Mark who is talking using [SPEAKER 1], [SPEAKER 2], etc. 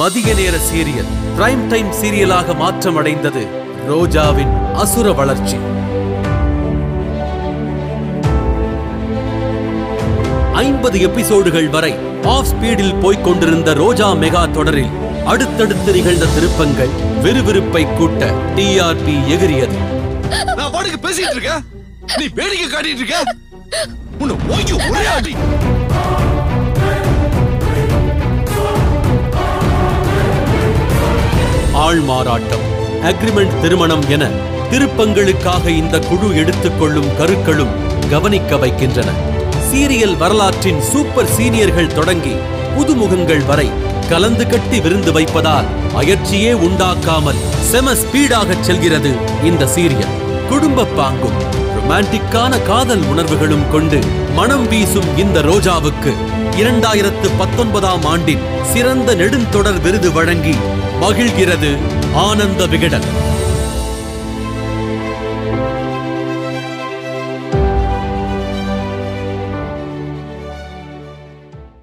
[SPEAKER 1] மதிய நேர serial prime time சீரியலாக மாற்றமடைந்தது ரோஜாவின் அசுர வளர்ச்சி. ஐம்பது எபிசோடுகள் வரை ஆஃப் ஸ்பீடில் போய்க் கொண்டிருந்த ரோஜா மெகா தொடரில் அடுத்தடுத்து நிகழ்ந்த திருப்பங்கள் விறுவிறுப்பை கூட்ட டிஆர்பி எகிரியது
[SPEAKER 2] நான் பாட்டுக்கு பேசிட்டு இருக்கேன். நீ வேடிக்கை காட்டிட்டு இருக்க உன்னை ஒரே அடி
[SPEAKER 1] ஆள் மாறாட்டம் அக்ரிமெண்ட் திருமணம் என திருப்பங்களுக்காக இந்த குழு எடுத்துக்கொள்ளும் கருக்களும் கவனிக்க வைக்கின்றன. சீரியல் வரலாற்றின் சூப்பர் சீனியர்கள் தொடங்கி புதுமுகங்கள் வரை கலந்து கட்டி விருந்து வைப்பதால் அயற்சியே உண்டாக்காமல் செம ஸ்பீடாக செல்கிறது இந்த சீரியல். குடும்ப பாங்கும் ரொமான்டிக்கான காதல் உணர்வுகளும் கொண்டு மனம் வீசும் இந்த ரோஜாவுக்கு இரண்டாயிரத்து பத்தொன்பதாம் ஆண்டின் சிறந்த நெடுந்தொடர் விருது வழங்கி மகிழ்கிறது ஆனந்த விகடன்